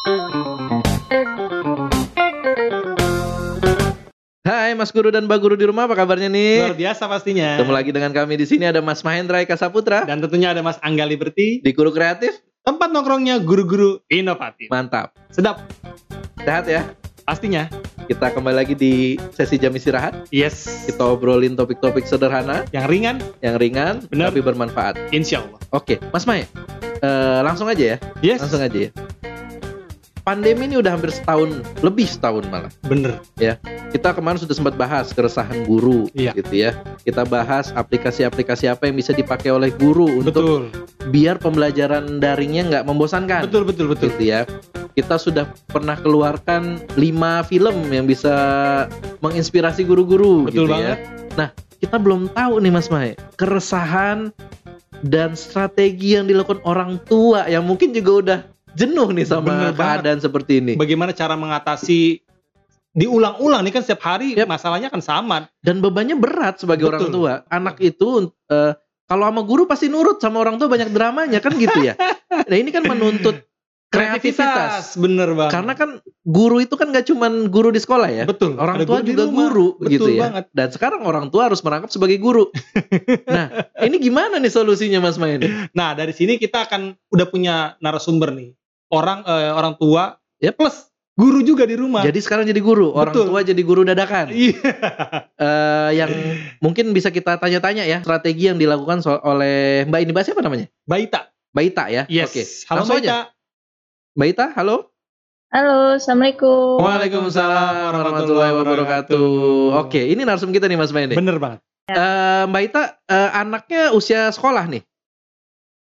Hai Mas Guru dan Mbak Guru di rumah, apa kabarnya Luar nih? biasa pastinya. Ketemu lagi dengan kami di sini ada Mas Mahendra Eka Saputra Dan tentunya ada Mas Angga Liberty, di Guru Kreatif. tempat nongkrongnya guru-guru inovatif. Mantap. Sedap, Sehat ya? pastinya. Kita kembali lagi di sesi jam istirahat. Yes. Kita obrolin topik-topik sederhana Yang ringan, yang ringan Benar. tapi bermanfaat. insya Allah. Oke, Mas Mai. eh, langsung aja ya. Yes. Langsung aja ya. Pandemi ini udah hampir setahun, lebih setahun malah. Bener. Kita kemarin sudah sempat bahas keresahan guru Iya. gitu ya. Kita bahas aplikasi-aplikasi apa yang bisa dipakai oleh guru untuk Betul. biar pembelajaran daringnya nggak membosankan. Betul, betul, betul. Gitu ya. Kita sudah pernah keluarkan 5 film yang bisa menginspirasi guru-guru Betul gitu banget. ya. Nah, kita belum tahu nih Mas Mai, keresahan dan strategi yang dilakukan orang tua yang mungkin juga udah jenuh nih sama Bener banget. keadaan seperti ini. Bagaimana cara mengatasi diulang-ulang nih kan setiap hari Yap. masalahnya kan sama. Dan bebannya berat sebagai Betul. orang tua. Anak itu eh, kalau sama guru pasti nurut sama orang tua banyak dramanya kan gitu ya. Nah, ini kan menuntut kreativitas. bener banget. Karena kan guru itu kan gak cuman guru di sekolah ya. betul. Orang tua juga rumah. guru Betul gitu ya. banget. Dan sekarang orang tua harus merangkap sebagai guru. nah, ini gimana nih solusinya Mas Main? Nah, dari sini kita akan udah punya narasumber nih. Orang eh, orang tua Yep. plus guru juga di rumah. Jadi sekarang jadi guru, orang Betul. tua jadi guru dadakan. Iya. Eh, yang mungkin bisa kita tanya-tanya ya, strategi yang dilakukan so- oleh Mbak ini Mbak siapa namanya? Baita. Mbak Ita ya. Yes. Oke. Halo Langsung Baita. aja. Mbak Ita, halo. Halo, Assalamualaikum. Waalaikumsalam warahmatullahi wabarakatuh. Oke, ini narsum kita nih Mas Mbak ini. Bener banget. Eh, Mbak Ita, eh, anaknya usia sekolah nih.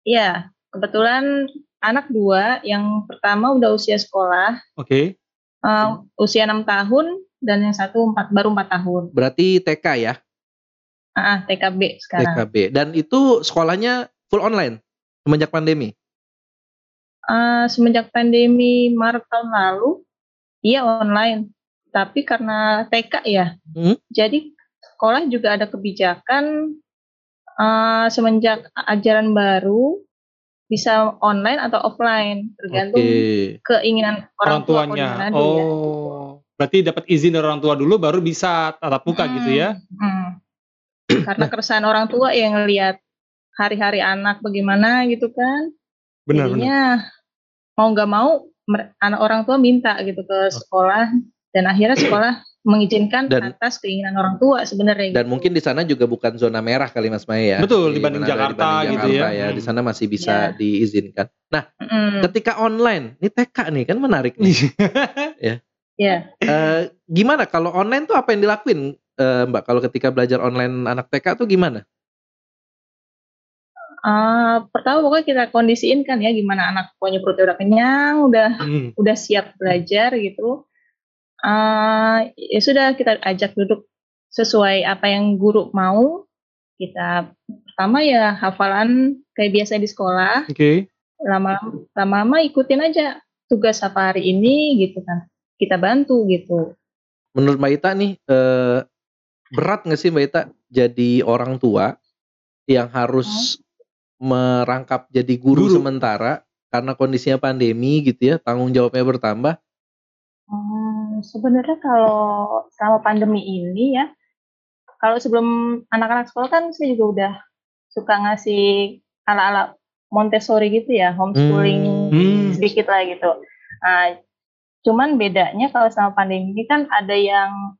Iya, kebetulan anak dua, yang pertama udah usia sekolah, Oke. eh, usia enam tahun, dan yang satu empat, baru empat tahun. Berarti TK ya, Ah, TKB sekarang. TKB. Dan itu sekolahnya full online semenjak pandemi. Eh, semenjak pandemi Maret tahun lalu, iya online. Tapi karena TK ya, Hmm. jadi sekolah juga ada kebijakan eh, semenjak ajaran baru bisa online atau offline, tergantung Oke. keinginan orang, Orang tua tuanya. koordinasi ya. Oh. Berarti dapat izin dari orang tua dulu baru bisa tatap muka Hmm, gitu ya. hmm. Karena keresahan orang tua yang ngelihat hari-hari anak bagaimana gitu kan. Benar benar. Jadinya mau nggak mau anak orang tua minta gitu ke sekolah dan akhirnya sekolah mengizinkan Dan- atas keinginan orang tua sebenarnya. Dan gitu. mungkin di sana juga bukan zona merah kali Mas Maya ya. Betul, Di dibanding Jakarta gitu Jakarta ya. Di Hmm. sana masih bisa Ya. diizinkan. Nah, Mm-mm. ketika online, ini TK nih kan menarik nih. ya. Eh, gimana kalau online tuh apa yang dilakuin eh, Mbak? Kalau ketika belajar online anak TK tuh gimana? Eh, pertama pokoknya kita kondisiin kan ya gimana anak pokoknya perutnya udah kenyang, udah Hmm. udah siap belajar gitu. Eh ya sudah kita ajak duduk sesuai apa yang guru mau. Kita pertama ya hafalan kayak biasa di sekolah. Oke. Lama-lama lama-lama ikutin aja tugas apa hari ini gitu kan. Kita bantu gitu. Menurut Mbak Ita nih, eh, berat nggak sih Mbak Ita jadi orang tua yang harus merangkap jadi guru, Guru. sementara karena kondisinya pandemi gitu ya, tanggung jawabnya bertambah. Hmm, sebenarnya kalau selama pandemi ini ya, kalau sebelum anak-anak sekolah kan saya juga udah suka ngasih ala-ala Montessori gitu ya, homeschooling Hmm. sedikit lah gitu. Nah, cuman bedanya kalau selama pandemi ini kan ada yang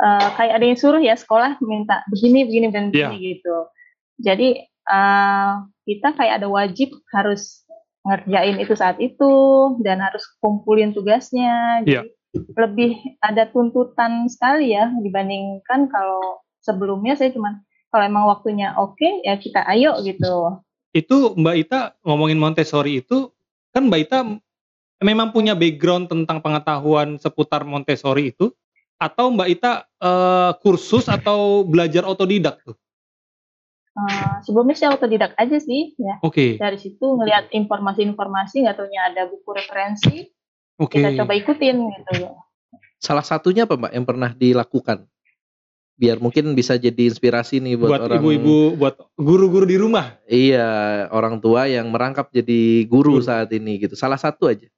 eh, kayak ada yang suruh ya sekolah minta begini, begini dan Iya. begini gitu. Jadi eh, kita kayak ada wajib harus ngerjain itu saat itu dan harus kumpulin tugasnya. Iya. Jadi lebih ada tuntutan sekali ya dibandingkan kalau sebelumnya saya cuman kalau emang waktunya oke ya kita ayo gitu. Itu Mbak Ita ngomongin Montessori itu kan Mbak Ita memang punya background tentang pengetahuan seputar Montessori itu atau Mbak Ita eh, kursus atau belajar otodidak tuh? Eh, sebelumnya saya otodidak aja sih ya. Oke. Dari situ ngelihat informasi-informasi nggak taunya ada buku referensi Oke. kita coba ikutin gitu. Salah satunya apa Mbak yang pernah dilakukan? biar mungkin bisa jadi inspirasi nih buat, buat orang ibu-ibu, buat guru-guru di rumah. iya orang tua yang merangkap jadi guru Guru. saat ini gitu salah satu aja.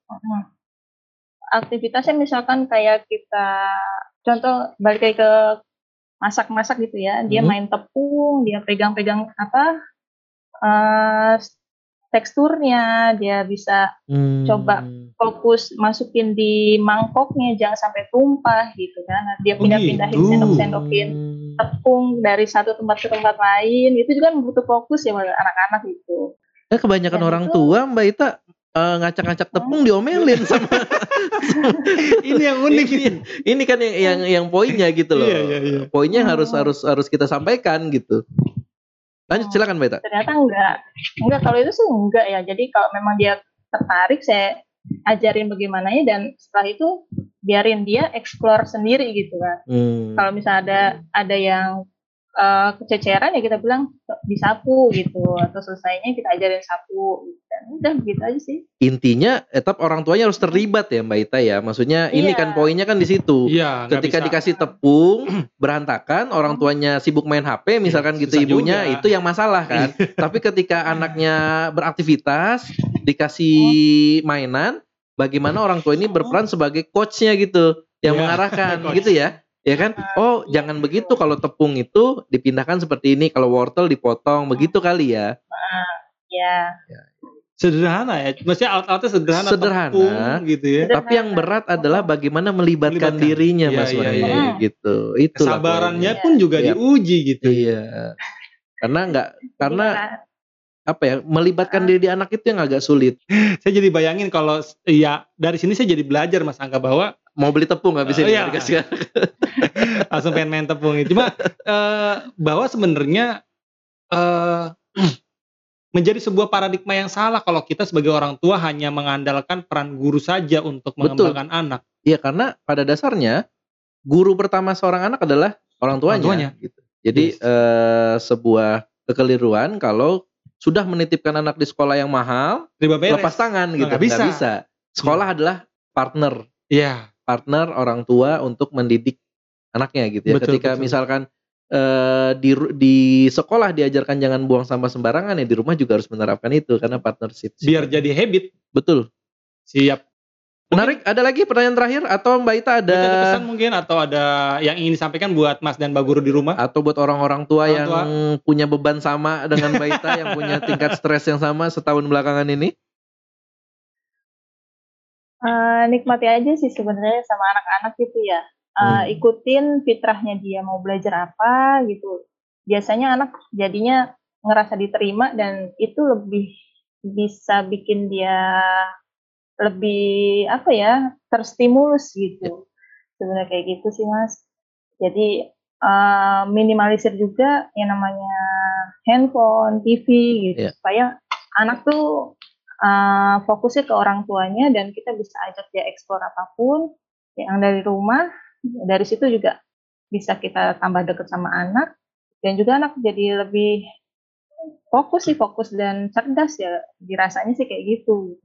Aktivitasnya misalkan kayak kita contoh balik lagi ke masak-masak gitu ya. Dia Mhm. main tepung, dia pegang-pegang apa eh, teksturnya, dia bisa Hmm. Coba. Fokus masukin di mangkoknya jangan sampai tumpah gitu kan. Dia Oh, pindah-pindahin gitu. sendok-sendokin tepung dari satu tempat ke tempat lain. Itu juga butuh fokus ya buat anak-anak itu. Eh, kebanyakan Dan orang itu- tua Mbak Ita eh, ngacak-ngacak tepung diomelin sama Ini yang unik ini, ini kan yang yang yang poinnya gitu loh. Iya, iya, iya. Poinnya harus Oh. harus harus kita sampaikan gitu. Lanjut Oh. silakan Mbak Ita. ternyata enggak enggak kalau itu sih enggak ya jadi kalau memang dia tertarik saya ajarin bagaimananya dan setelah itu biarin dia explore sendiri gitu kan Hmm. kalau misalnya ada ada yang eh, kececeran ya kita bilang disapu gitu atau selesainya kita ajarin sapu gitu. dan udah begitu aja sih Intinya tetap orang tuanya harus terlibat ya Mbak Ita ya. Maksudnya ini Iya. kan poinnya kan di situ. Iya, nggak Ketika bisa. dikasih tepung berantakan, orang tuanya sibuk main HP, misalkan gitu susah ibunya, juga. itu yang masalah kan. Tapi ketika anaknya beraktivitas, dikasih mainan, bagaimana orang tua ini berperan sebagai coachnya gitu, yang Iya, mengarahkan coach. gitu ya. Ya kan? Oh, jangan begitu kalau tepung itu dipindahkan seperti ini, kalau wortel dipotong, begitu kali ya. ya sederhana ya. Maksudnya alat-alatnya sederhana, Sederhana. tepung gitu ya. Sederhana. Tapi yang berat adalah bagaimana melibatkan, Melibatkan. dirinya Iya, Mas iya, Wahyu, iya. gitu. Itu Kesabarannya poinnya. pun juga Iya. diuji gitu. Iya. Karena enggak karena Jadi, apa ya melibatkan diri di anak itu yang agak sulit. Saya jadi bayangin kalau ya dari sini saya jadi belajar Mas Angga bahwa Mau beli tepung nggak bisa Oh, iya. dikasih langsung pengen main tepung itu. Cuma eh, bahwa sebenarnya eh menjadi sebuah paradigma yang salah kalau kita sebagai orang tua hanya mengandalkan peran guru saja untuk Betul. mengembangkan anak. Iya karena pada dasarnya guru pertama seorang anak adalah orang tuanya. Orang tuanya. Gitu. Jadi Yes. eh, sebuah kekeliruan kalau sudah menitipkan anak di sekolah yang mahal, lepas tangan gitu. nggak bisa. bisa. Sekolah adalah partner, Iya. Partner orang tua untuk mendidik anaknya gitu ya. Betul, Ketika betul. misalkan eh, di di sekolah diajarkan jangan buang sampah sembarangan ya di rumah juga harus menerapkan itu karena partnership. Biar jadi habit. betul. Siap. Menarik. Ada lagi pertanyaan terakhir atau Mbak Ita ada Ada pesan mungkin atau ada yang ingin disampaikan buat Mas dan Mbak Guru di rumah? atau buat orang-orang tua Orang yang tua. punya beban sama dengan Mbak Ita yang punya tingkat stres yang sama setahun belakangan ini? Eh, nikmati aja sih sebenarnya sama anak-anak gitu ya. Eh, Hmm. ikutin fitrahnya dia mau belajar apa gitu. Biasanya anak jadinya ngerasa diterima dan itu lebih bisa bikin dia lebih apa ya terstimulus gitu. Sebenarnya kayak gitu sih mas. Jadi eh, minimalisir juga yang namanya handphone TV gitu. Iya. supaya anak tuh eh, fokusnya ke orang tuanya dan kita bisa ajak dia eksplor apa pun yang dari rumah dari situ juga bisa kita tambah deket sama anak dan juga anak jadi lebih fokus sih fokus dan cerdas ya dirasanya sih kayak gitu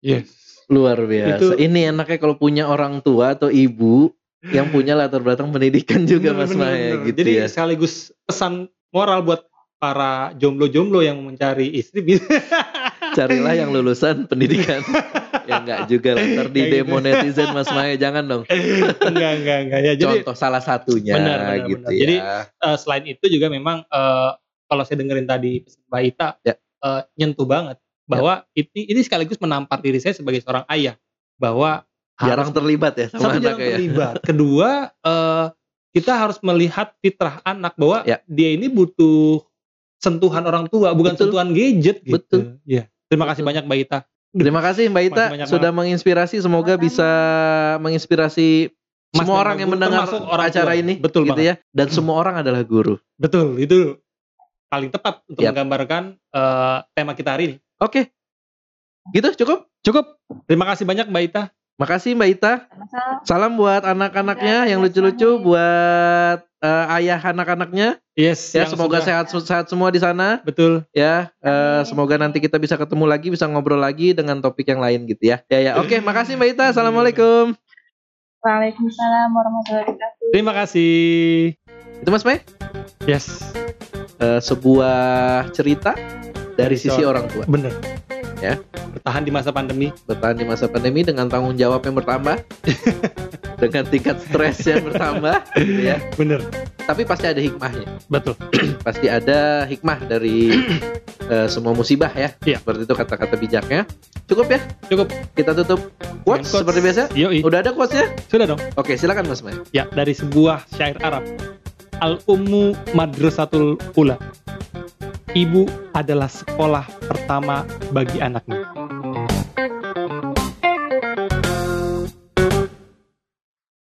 Yes. Luar biasa. Itu- Ini enaknya kalau punya orang tua atau ibu yang punya latar belakang pendidikan juga Bener, Mas bener, Maya bener. gitu Jadi ya. sekaligus pesan moral buat para jomblo-jomblo yang mencari istri bisa Carilah yang lulusan pendidikan. ya enggak juga lah. Ntar di gitu. demo netizen Mas Maya jangan dong. enggak enggak enggak ya. Jadi Contoh salah satunya Benar, benar, gitu benar. ya. Jadi, eh, selain itu juga memang eh, kalau saya dengerin tadi Mbak Ita Ya. eh, nyentuh banget bahwa ini ini sekaligus menampar diri saya sebagai seorang ayah bahwa jarang harus- terlibat ya sama satu jarang anaknya ya. terlibat. Kedua, eh, kita harus melihat fitrah anak bahwa Ya. dia ini butuh sentuhan orang tua, bukan Betul. sentuhan gadget gitu. Betul. Ya. Terima kasih Betul. banyak Mbak Ita. Terima kasih Mbak Ita banyak sudah menginspirasi. Semoga Sama-sama. bisa menginspirasi Mas semua orang yang Guru, mendengar orang acara tua. ini. Betul gitu banget. ya. Dan semua orang adalah guru. Betul, itu paling tepat untuk Yap. menggambarkan eh, tema kita hari ini. Oke. Gitu cukup? Cukup. Terima kasih banyak Mbak Ita. Makasih Mbak Ita. Salam buat anak-anaknya Ya, yang lucu-lucu, buat eh, ayah anak-anaknya. Yes. Ya semoga sudah- sehat sehat semua di sana. Betul. Ya, eh, Amin. semoga nanti kita bisa ketemu lagi, bisa ngobrol lagi dengan topik yang lain gitu ya. Ya ya. Oke, makasih Mbak Ita. Assalamualaikum. Waalaikumsalam warahmatullahi wabarakatuh Terima kasih. Itu Mas May, Yes, eh, sebuah cerita dari Dari sisi orang tua. bener. Ya. Bertahan di masa pandemi. Bertahan di masa pandemi dengan tanggung jawab yang bertambah, dengan tingkat stres yang bertambah, gitu ya. Bener, Tapi pasti ada hikmahnya. betul. Pasti ada hikmah dari eh, semua musibah ya. Iya. Seperti itu kata-kata bijaknya. Cukup ya? Cukup. Kita tutup quotes, seperti biasa. Yoi. Udah ada quotesnya? Sudah dong. Oke, silakan Mas May. Ya, dari sebuah syair Arab. Al-Ummu Madrasatul Ula. Ibu adalah sekolah pertama bagi anaknya.